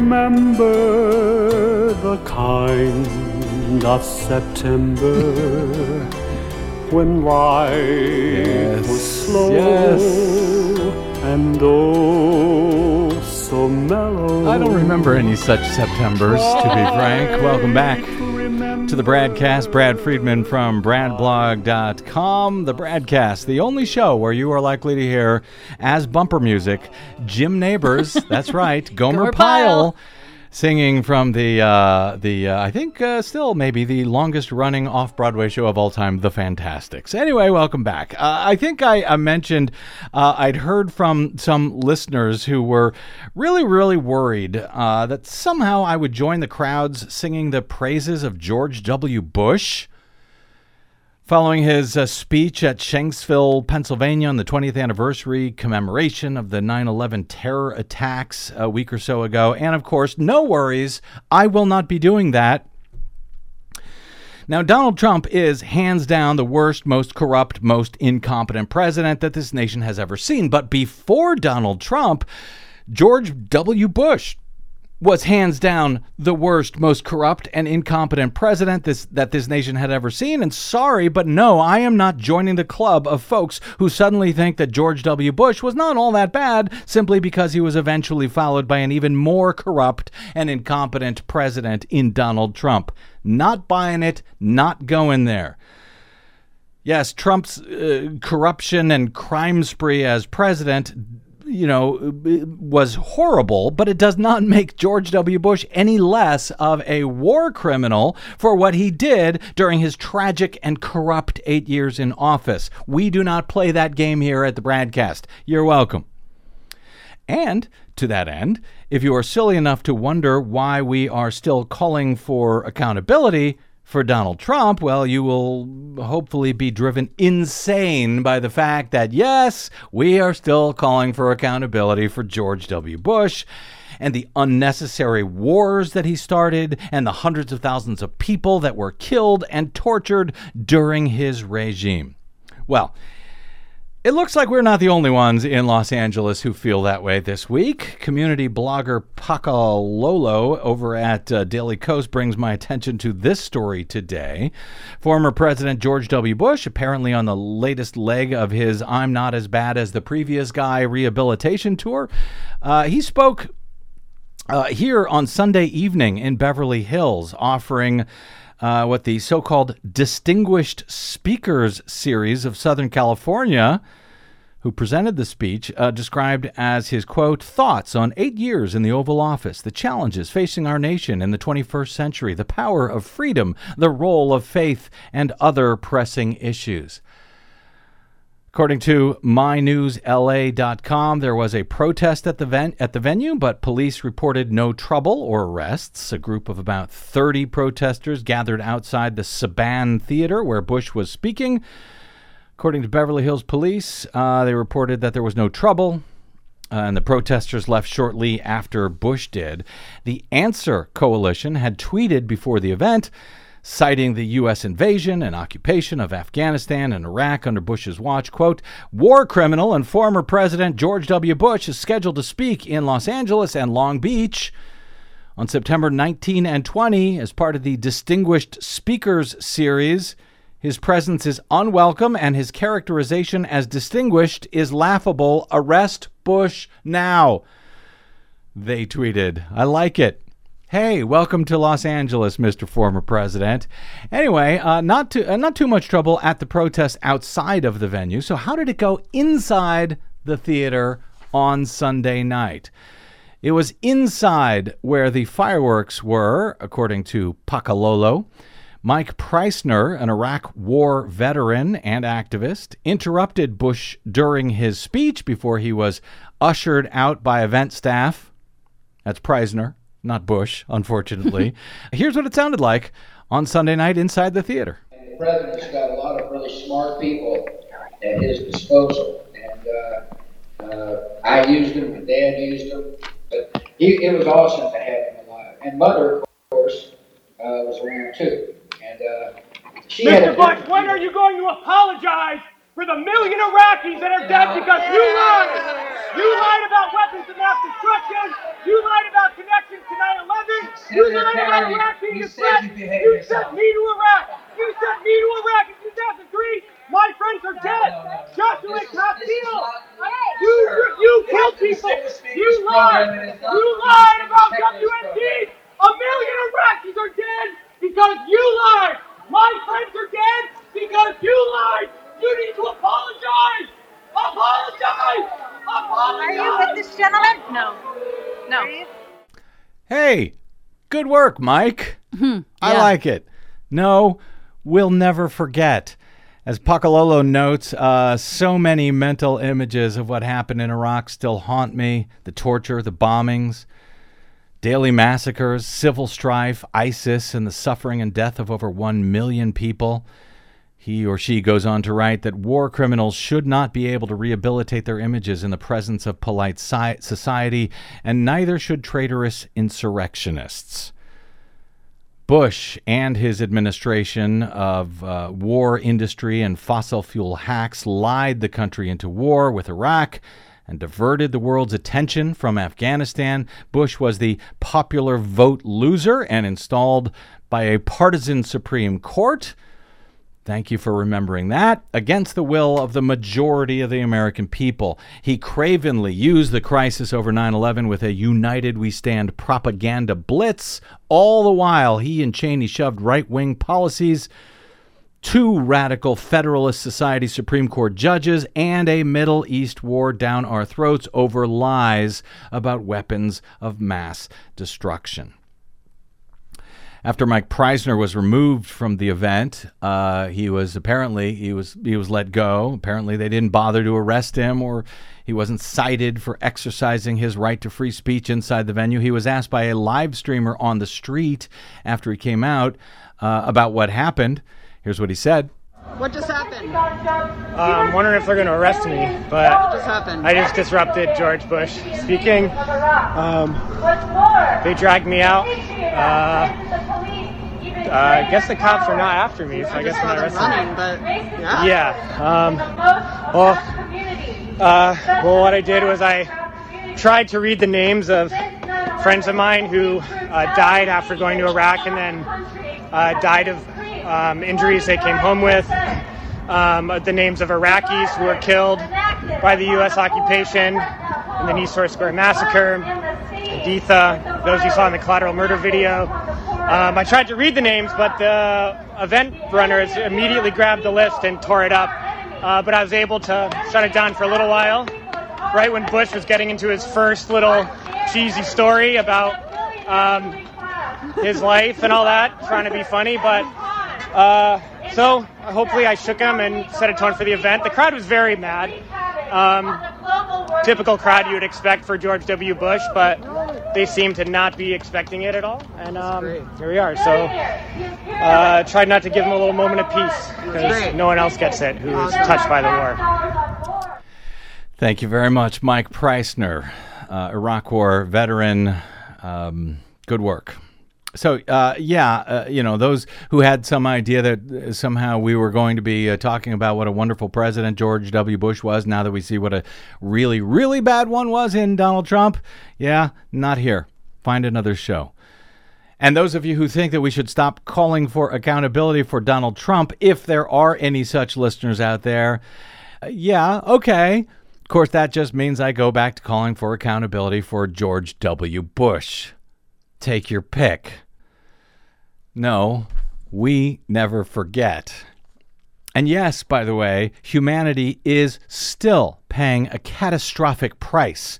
Speaker 5: remember the kind of September when life was slow
Speaker 2: yes.
Speaker 5: and oh so mellow.
Speaker 2: I don't remember any such Septembers, to be frank. Welcome back to the Bradcast. Brad Friedman from BradBlog.com. The Bradcast, the only show where you are likely to hear, as bumper music, Jim Nabors, that's right, Gomer,
Speaker 4: Gomer
Speaker 2: Pyle.
Speaker 4: Pyle.
Speaker 2: Singing from the uh, the uh, I think uh, still maybe the longest running off Broadway show of all time, The Fantasticks. Anyway, welcome back. Uh, I think I, mentioned uh, I'd heard from some listeners who were really really worried uh, that somehow I would join the crowds singing the praises of George W. Bush. Following his uh, speech at Shanksville, Pennsylvania, on the 20th anniversary commemoration of the 9 11 terror attacks a week or so ago. And of course, no worries, I will not be doing that. Now, Donald Trump is hands down the worst, most corrupt, most incompetent president that this nation has ever seen. But before Donald Trump, George W. Bush was hands down the worst, most corrupt and incompetent president this, that this nation had ever seen. And sorry, but no, I am not joining the club of folks who suddenly think that George W. Bush was not all that bad simply because he was eventually followed by an even more corrupt and incompetent president in Donald Trump. Not buying it, not going there. Yes, Trump's uh, corruption and crime spree as president you know, was horrible, but it does not make George W. Bush any less of a war criminal for what he did during his tragic and corrupt eight years in office. We do not play that game here at the BradCast. You're welcome. And to that end, if you are silly enough to wonder why we are still calling for accountability, for Donald Trump, well, you will hopefully be driven insane by the fact that, yes, we are still calling for accountability for George W. Bush and the unnecessary wars that he started and the hundreds of thousands of people that were killed and tortured during his regime. Well, It looks like we're not the only ones in Los Angeles who feel that way this week. Community blogger Pakalolo over at uh, Daily Kos brings my attention to this story today. Former President George W. Bush, apparently on the latest leg of his I'm Not As Bad as the Previous Guy rehabilitation tour, uh, he spoke uh, here on Sunday evening in Beverly Hills, offering uh, what the so called Distinguished Speakers Series of Southern California, who presented the speech, uh, described as his quote, thoughts on eight years in the Oval Office, the challenges facing our nation in the 21st century, the power of freedom, the role of faith, and other pressing issues. According to mynewsla.com, there was a protest at the, ven- at the venue, but police reported no trouble or arrests. A group of about 30 protesters gathered outside the Saban Theater where Bush was speaking. According to Beverly Hills Police, uh, they reported that there was no trouble. Uh, and the protesters left shortly after Bush did. The Answer Coalition had tweeted before the event citing the U.S. invasion and occupation of Afghanistan and Iraq under Bush's watch. Quote, war criminal and former President George W. Bush is scheduled to speak in Los Angeles and Long Beach on September 19 and 20 as part of the Distinguished Speakers Series. His presence is unwelcome and his characterization as distinguished is laughable. Arrest Bush now. They tweeted. I like it. Hey, welcome to Los Angeles, Mr. Former President. Anyway, uh, not too uh, not too much trouble at the protest outside of the venue. So, how did it go inside the theater on Sunday night? It was inside where the fireworks were, according to Pakalolo. Mike Prysner, an Iraq war veteran and activist, interrupted Bush during his speech before he was ushered out by event staff. That's Prysner not Bush, unfortunately. Here's what it sounded like on Sunday night inside the theater.
Speaker 6: And the president's got a lot of really smart people at his disposal, and uh, uh, I used them, my dad used them, but he, it was awesome to have him alive. And mother, of course, uh, was around too, and uh, she had
Speaker 7: Mr. Bush, when are you going to apologize for the million Iraqis that are dead because you lied? You lied about weapons of mass destruction. You lied about connections to 9/11. You
Speaker 6: Senator
Speaker 7: lied about
Speaker 6: Kerry,
Speaker 7: Iraq being
Speaker 6: you
Speaker 7: a
Speaker 6: said
Speaker 7: threat.
Speaker 6: you behaved
Speaker 7: You
Speaker 6: yourself.
Speaker 7: sent me to Iraq. You sent me to Iraq in 2003. My friends are dead.
Speaker 6: no, no.
Speaker 7: Joshua
Speaker 6: This is-
Speaker 7: Castile.
Speaker 6: this is not-
Speaker 7: You
Speaker 6: Sir,
Speaker 7: you
Speaker 6: this
Speaker 7: killed
Speaker 6: is the
Speaker 7: people.
Speaker 6: Civil Speakers
Speaker 7: You lied.
Speaker 6: program, and it's not
Speaker 7: You
Speaker 6: the
Speaker 7: lied about
Speaker 6: Civil Speakers
Speaker 7: WMD.
Speaker 6: program.
Speaker 7: A million Iraqis are dead because you lied. My friends are dead because you lied. You need to apologize. Apologize. Apologize.
Speaker 8: Are you with this gentleman? No. No.
Speaker 2: Hey, good work, Mike. I like it. No, we'll never forget. As Pakalolo notes, uh, so many mental images of what happened in Iraq still haunt me the torture, the bombings, daily massacres, civil strife, ISIS, and the suffering and death of over 1 million people. He or she goes on to write that war criminals should not be able to rehabilitate their images in the presence of polite society, and neither should traitorous insurrectionists. Bush and his administration of uh, war industry and fossil fuel hacks lied the country into war with Iraq and diverted the world's attention from Afghanistan. Bush was the popular vote loser and installed by a partisan Supreme Court. Thank you for remembering that. Against the will of the majority of the American people. He cravenly used the crisis over 9 11 with a United We Stand propaganda blitz. All the while, he and Cheney shoved right wing policies, two radical Federalist Society Supreme Court judges, and a Middle East war down our throats over lies about weapons of mass destruction. After Mike Prysner was removed from the event, uh, he was apparently he was he was let go. Apparently, they didn't bother to arrest him, or he wasn't cited for exercising his right to free speech inside the venue. He was asked by a live streamer on the street after he came out uh, about what happened. Here's what he said.
Speaker 9: What just happened?
Speaker 7: Uh, I'm wondering if they're going to arrest me, but
Speaker 9: just happened?
Speaker 7: I just disrupted George Bush speaking. Um, they dragged me out. Uh, uh, I guess the cops are not after me, so I, guess
Speaker 9: just
Speaker 7: they're not arresting me.
Speaker 9: running, but yeah.
Speaker 7: Yeah. Um, well,
Speaker 9: Uh, well, what I did was I tried to read the names of friends of mine who uh, died after going to Iraq and then uh, died of um, injuries they came home with. Um, the names of Iraqis who were killed by the U.S. occupation in the Nisour Square massacre, Haditha, those you saw in the collateral murder video. Um, I tried to read the names, but the event runners immediately grabbed the list and tore it up. Uh, but I was able to shut it down for a little while, right when Bush was getting into his first little cheesy story about um, his life and all that, trying to be funny. But uh, so hopefully I shook him and set a tone for the event. The crowd was very mad. Um, typical crowd you would expect for George W. Bush, but they seem to not be expecting it at all. And um, here we are. So uh, tried not to give him a little moment of peace because no one else gets it who is touched by the war.
Speaker 2: Thank you very much, Mike Prysner, uh, Iraq War veteran. Um, good work. So, uh, yeah, uh, you know, those who had some idea that somehow we were going to be uh, talking about what a wonderful president George W. Bush was, now that we see what a really, really bad one was in Donald Trump, yeah, not here. Find another show. And those of you who think that we should stop calling for accountability for Donald Trump, if there are any such listeners out there, uh, yeah, okay. Of course, that just means I go back to calling for accountability for George W. Bush. Take your pick. No, we never forget. And yes, by the way, humanity is still paying a catastrophic price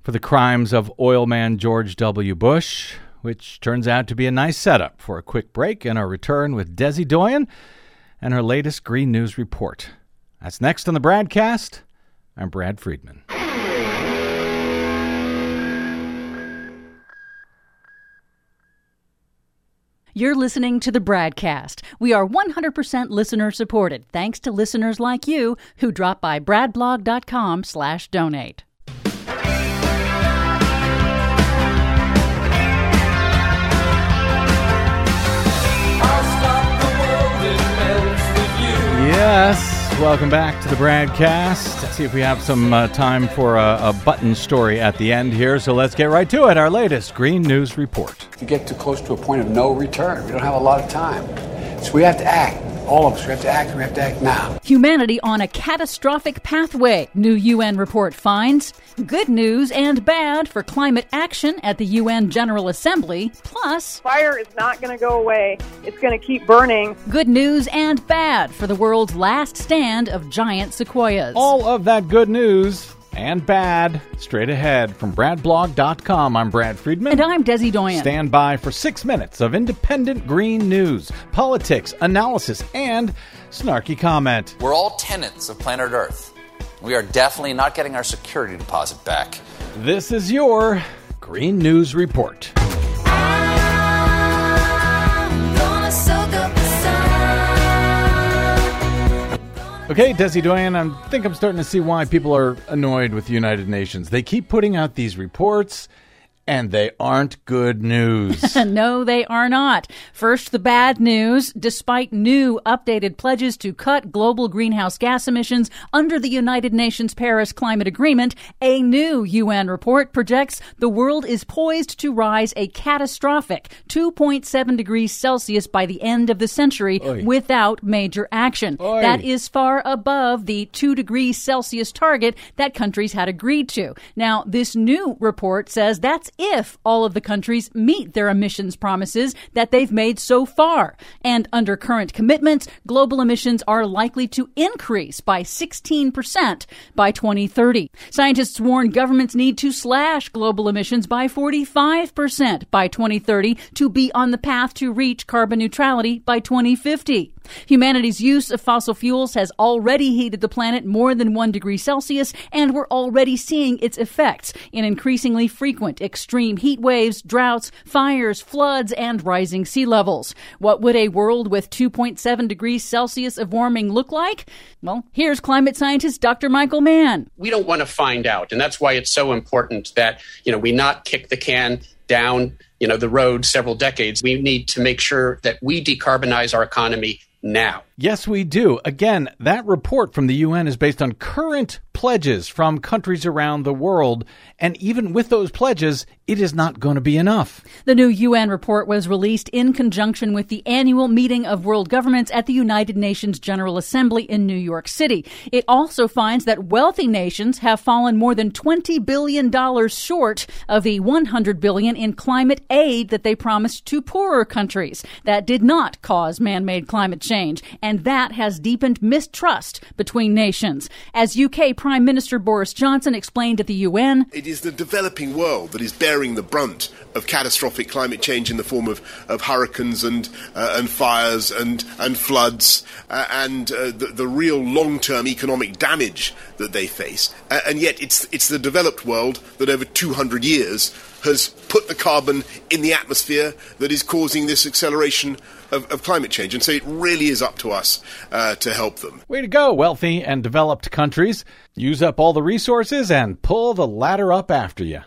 Speaker 2: for the crimes of oil man George W. Bush, which turns out to be a nice setup for a quick break and our return with Desi Doyen and her latest Green News report. That's next on the BradCast. I'm Brad Friedman.
Speaker 4: You're listening to the BradCast. We are 100% listener supported, thanks to listeners like you who drop by bradblog.com/donate.
Speaker 2: Yes, welcome back to the BradCast. Let's see if we have some uh, time for a, a button story at the end here. So let's get right to it. Our latest Green News Report.
Speaker 10: You get too close to a point of no return. We don't have a lot of time. So we have to act. All of us, we have to act. We have to act now.
Speaker 4: Humanity on a catastrophic pathway, new UN report finds. Good news and bad for climate action at the UN General Assembly. Plus,
Speaker 11: Fire is not going to go away. It's going to keep burning.
Speaker 4: good news and bad for the world's last stand of giant sequoias.
Speaker 2: All of that good news and bad straight ahead from bradblog.com. I'm Brad Friedman.
Speaker 4: And I'm Desi Doyen.
Speaker 2: Stand by for six minutes of independent green news, politics, analysis, and snarky comment.
Speaker 12: We're all tenants of planet Earth. We are definitely not getting our security deposit back.
Speaker 2: This is your Green News Report. Okay, Desi Doyen, I think I'm starting to see why people are annoyed with the United Nations. They keep putting out these reports, and they aren't good news.
Speaker 4: no, they are not. First, the bad news. Despite new updated pledges to cut global greenhouse gas emissions under the United Nations Paris Climate Agreement, a new UN report projects the world is poised to rise a catastrophic 2.7 degrees Celsius by the end of the century
Speaker 2: Oy.
Speaker 4: without major action.
Speaker 2: Oy.
Speaker 4: That is far above the 2 degrees Celsius target that countries had agreed to. Now, this new report says that's if all of the countries meet their emissions promises that they've made so far. And under current commitments, global emissions are likely to increase by 16% by 2030. Scientists warn governments need to slash global emissions by 45% by 2030 to be on the path to reach carbon neutrality by 2050. Humanity's use of fossil fuels has already heated the planet more than one degree Celsius, and we're already seeing its effects in increasingly frequent extreme heat waves, droughts, fires, floods, and rising sea levels. What would a world with 2.7 degrees Celsius of warming look like? Well, here's climate scientist Dr. Michael Mann.
Speaker 13: we don't want to find out and that's why it's so important that you know we not kick the can down you know the road several decades we need to make sure that we decarbonize our economy now
Speaker 2: Yes, we do. Again, that report from the UN is based on current pledges from countries around the world. And even with those pledges, it is not going to be enough.
Speaker 4: The new UN report was released in conjunction with the annual meeting of world governments at the United Nations General Assembly in New York City. It also finds that wealthy nations have fallen more than $20 billion short of the 100 billion in climate aid that they promised to poorer countries. That did not cause man-made climate change, that has deepened mistrust between nations. As UK Prime Minister Boris Johnson explained at the UN,
Speaker 14: it is the developing world that is bearing the brunt of catastrophic climate change in the form of, of hurricanes and uh, and fires and and floods uh, and uh, the, the, real long-term economic damage that they face. and yet, it's it's the developed world that over 200 years has put the carbon in the atmosphere that is causing this acceleration of, of climate change. And so it really is up to us uh, to help them.
Speaker 2: Way to go, wealthy and developed countries. Use up all the resources and pull the ladder up after you.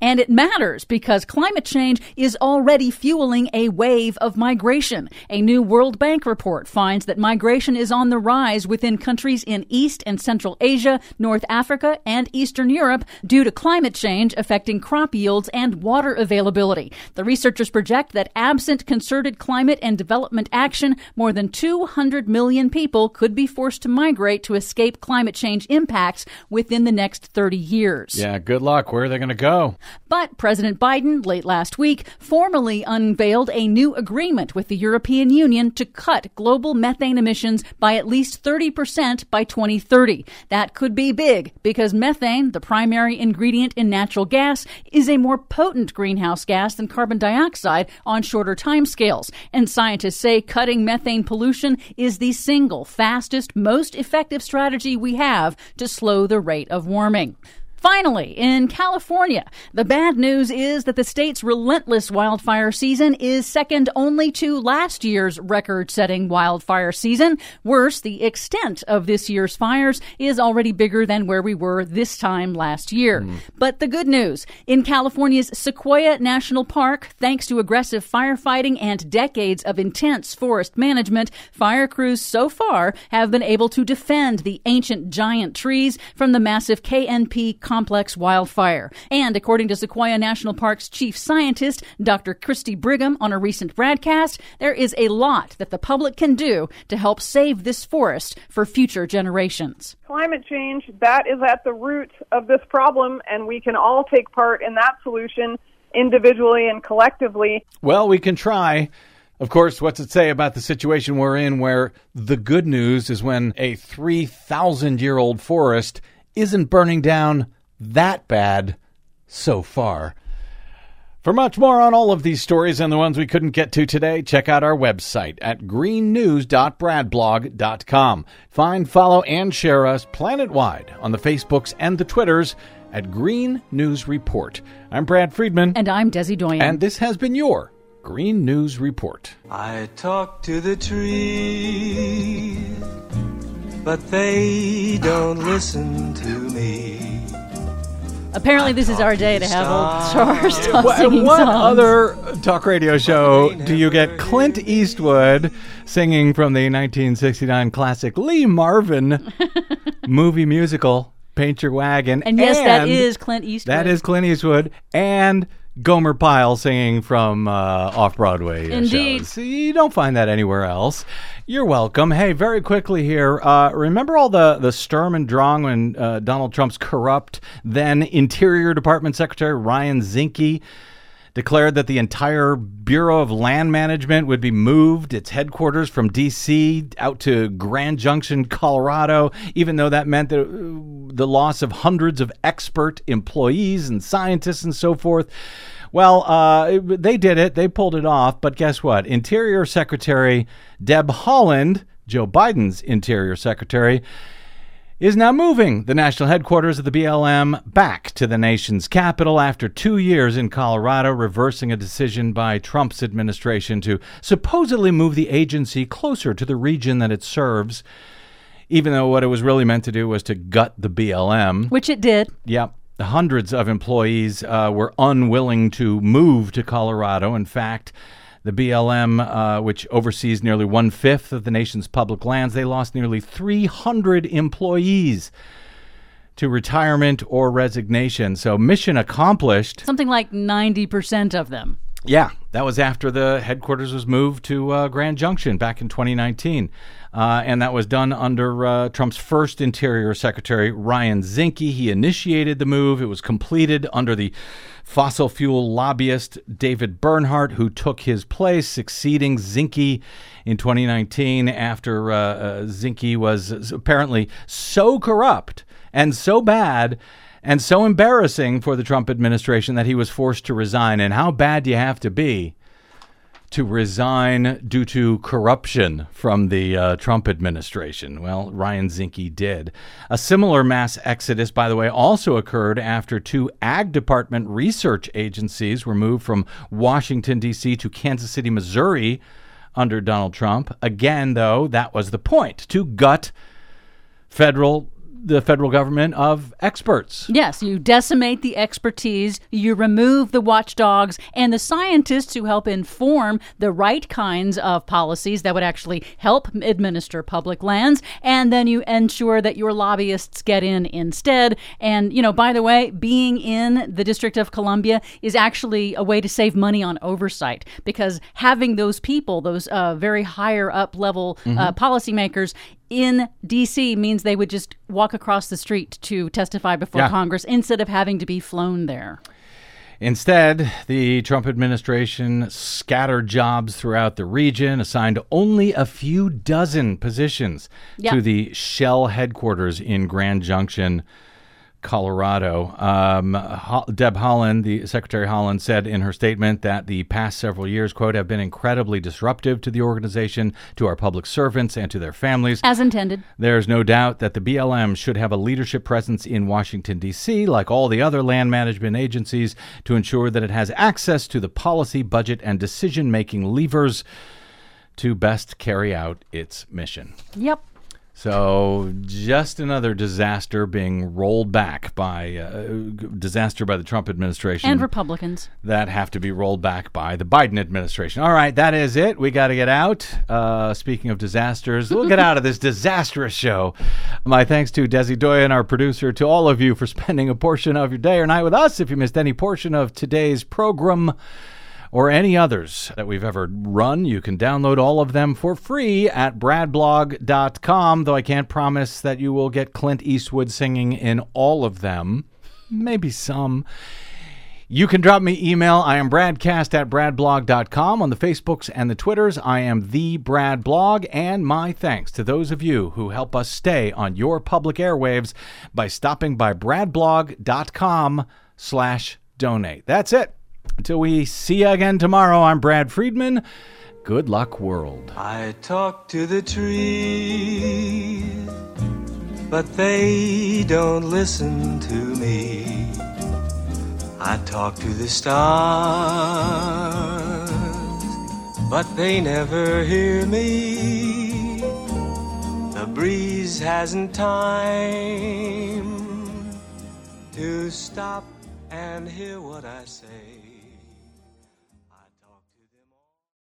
Speaker 4: And it matters because climate change is already fueling a wave of migration. A new World Bank report finds that migration is on the rise within countries in East and Central Asia, North Africa, and Eastern Europe due to climate change affecting crop yields and water availability. The researchers project that absent concerted climate and development action, more than 200 million people could be forced to migrate to escape climate change impacts within the next 30 years.
Speaker 2: Yeah, good luck. Where are they going to go?
Speaker 4: But President Biden, late last week, formally unveiled a new agreement with the European Union to cut global methane emissions by at least 30% by 2030. That could be big because methane, the primary ingredient in natural gas, is a more potent greenhouse gas than carbon dioxide on shorter timescales. And scientists say cutting methane pollution is the single fastest, most effective strategy we have to slow the rate of warming. Finally, in California, the bad news is that the state's relentless wildfire season is second only to last year's record setting wildfire season. Worse, the extent of this year's fires is already bigger than where we were this time last year. Mm. But the good news in California's Sequoia National Park, thanks to aggressive firefighting and decades of intense forest management, fire crews so far have been able to defend the ancient giant trees from the massive KNP complex wildfire. And according to Sequoia National Park's chief scientist, Dr. Christy Brigham, on a recent broadcast, there is a lot that the public can do to help save this forest for future generations.
Speaker 11: Climate change, that is at the root of this problem, and we can all take part in that solution individually and collectively.
Speaker 2: Well, we can try. Of course, what's it say about the situation we're in where the good news is when a 3,000 year old forest isn't burning down that bad so far. For much more on all of these stories and the ones we couldn't get to today, check out our website at greennews.bradblog.com. Find, follow, and share us planet-wide on the Facebooks and the Twitters at Green News Report. I'm Brad Friedman.
Speaker 4: And I'm Desi Doyen.
Speaker 2: And this has been your Green News Report.
Speaker 3: I talk to the trees, but they don't listen to me.
Speaker 4: Apparently, this is our day to have old stars stop
Speaker 2: what,
Speaker 4: singing
Speaker 2: what
Speaker 4: songs.
Speaker 2: other talk radio show do you get Clint Eastwood singing from the 1969 classic Lee Marvin movie musical Paint Your Wagon?
Speaker 4: And yes, that is Clint Eastwood.
Speaker 2: That is Clint Eastwood. And Gomer Pyle singing from uh, off Broadway
Speaker 4: Indeed.
Speaker 2: shows. You don't find that anywhere else. You're welcome. Hey, very quickly here. Uh, remember all the, the Sturm and Drang when uh, Donald Trump's corrupt then Interior Department Secretary Ryan Zinke declared that the entire Bureau of Land Management would be moved, its headquarters from D.C. out to Grand Junction, Colorado, even though that meant the, the loss of hundreds of expert employees and scientists and so forth. Well, uh, they did it. They pulled it off. But guess what? Interior Secretary Deb Haaland, Joe Biden's Interior Secretary, is now moving the national headquarters of the BLM back to the nation's capital after two years in Colorado, reversing a decision by Trump's administration to supposedly move the agency closer to the region that it serves, even though what it was really meant to do was to gut the BLM.
Speaker 4: Which it did.
Speaker 2: Yep. Hundreds of employees uh, were unwilling to move to Colorado. In fact, The BLM, uh, which oversees nearly one fifth of the nation's public lands, they lost nearly 300 employees to retirement or resignation. So, mission accomplished.
Speaker 4: Something like 90% of them.
Speaker 2: Yeah, that was after the headquarters was moved to uh, Grand Junction back in 2019. Uh, and that was done under uh, Trump's first Interior Secretary, Ryan Zinke. He initiated the move. It was completed under the fossil fuel lobbyist David Bernhardt, who took his place, succeeding Zinke in 2019 after uh, uh, Zinke was apparently so corrupt and so bad and so embarrassing for the Trump administration that he was forced to resign. And how bad do you have to be to resign due to corruption from the uh, Trump administration? Well, Ryan Zinke did. A similar mass exodus, by the way, also occurred after two Ag Department research agencies were moved from Washington, D.C. to Kansas City, Missouri under Donald Trump. Again, though, that was the point to gut federal the federal government of experts.
Speaker 4: Yes, you decimate the expertise, you remove the watchdogs and the scientists who help inform the right kinds of policies that would actually help administer public lands, and then you ensure that your lobbyists get in instead. And, you know, by the way, being in the District of Columbia is actually a way to save money on oversight because having those people, those uh, very higher up level uh,
Speaker 2: Mhm.
Speaker 4: policymakers, in DC means they would just walk across the street to testify before
Speaker 2: Yeah.
Speaker 4: Congress instead of having to be flown there.
Speaker 2: Instead, the Trump administration scattered jobs throughout the region, assigned only a few dozen positions
Speaker 4: Yeah.
Speaker 2: to the Shell headquarters in Grand Junction, Colorado. Um, Deb Haaland, the Secretary Haaland, said in her statement that the past several years, quote, have been incredibly disruptive to the organization, to our public servants, and to their families.
Speaker 4: As intended.
Speaker 2: There's no doubt that the BLM should have a leadership presence in Washington, D.C., like all the other land management agencies, to ensure that it has access to the policy, budget, and decision making levers to best carry out its mission.
Speaker 4: Yep.
Speaker 2: So, just another disaster being rolled back by uh, disaster by the Trump administration
Speaker 4: And Republicans.
Speaker 2: that have to be rolled back by the Biden administration. All right, that is it. We got to get out. Uh, speaking of disasters, we'll get out of this disastrous show. My thanks to Desi Doyen, our producer, to all of you for spending a portion of your day or night with us. If you missed any portion of today's program, or any others that we've ever run, you can download all of them for free at bradblog.com, though I can't promise that you will get Clint Eastwood singing in all of them. Maybe some. You can drop me email. I am bradcast at bradblog.com on the Facebooks and the Twitters. I am the Brad Blog, and my thanks to those of you who help us stay on your public airwaves by stopping by bradblog.com slash donate. That's it. Until we see you again tomorrow, I'm Brad Friedman. Good luck, world.
Speaker 3: I talk to the trees, but they don't listen to me. I talk to the stars, but they never hear me. The breeze hasn't time to stop and hear what I say.